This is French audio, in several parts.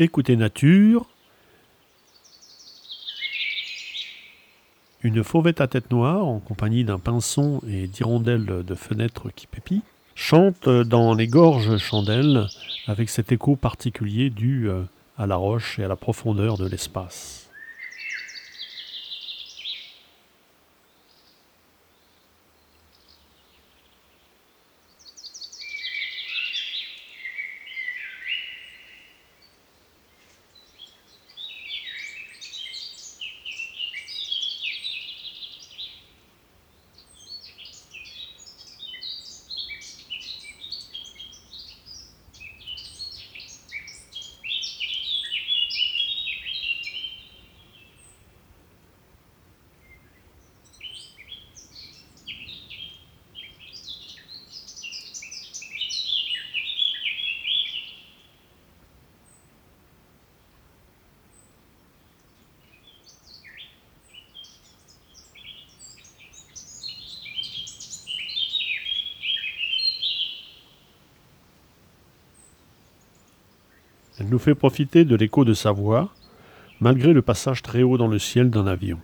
Écoutez Nature. Une fauvette à tête noire, en compagnie d'un pinson et d'hirondelles de fenêtres qui pépient, chante dans les gorges chandelles avec cet écho particulier dû euh, à la roche et à la profondeur de l'espace. Nous fait profiter de l'écho de sa voix, malgré le passage très haut dans le ciel d'un avion.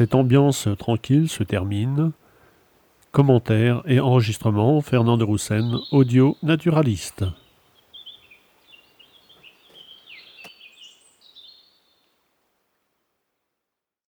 Cette ambiance tranquille se termine. Commentaires et enregistrements Fernand de Roussen, audio naturaliste.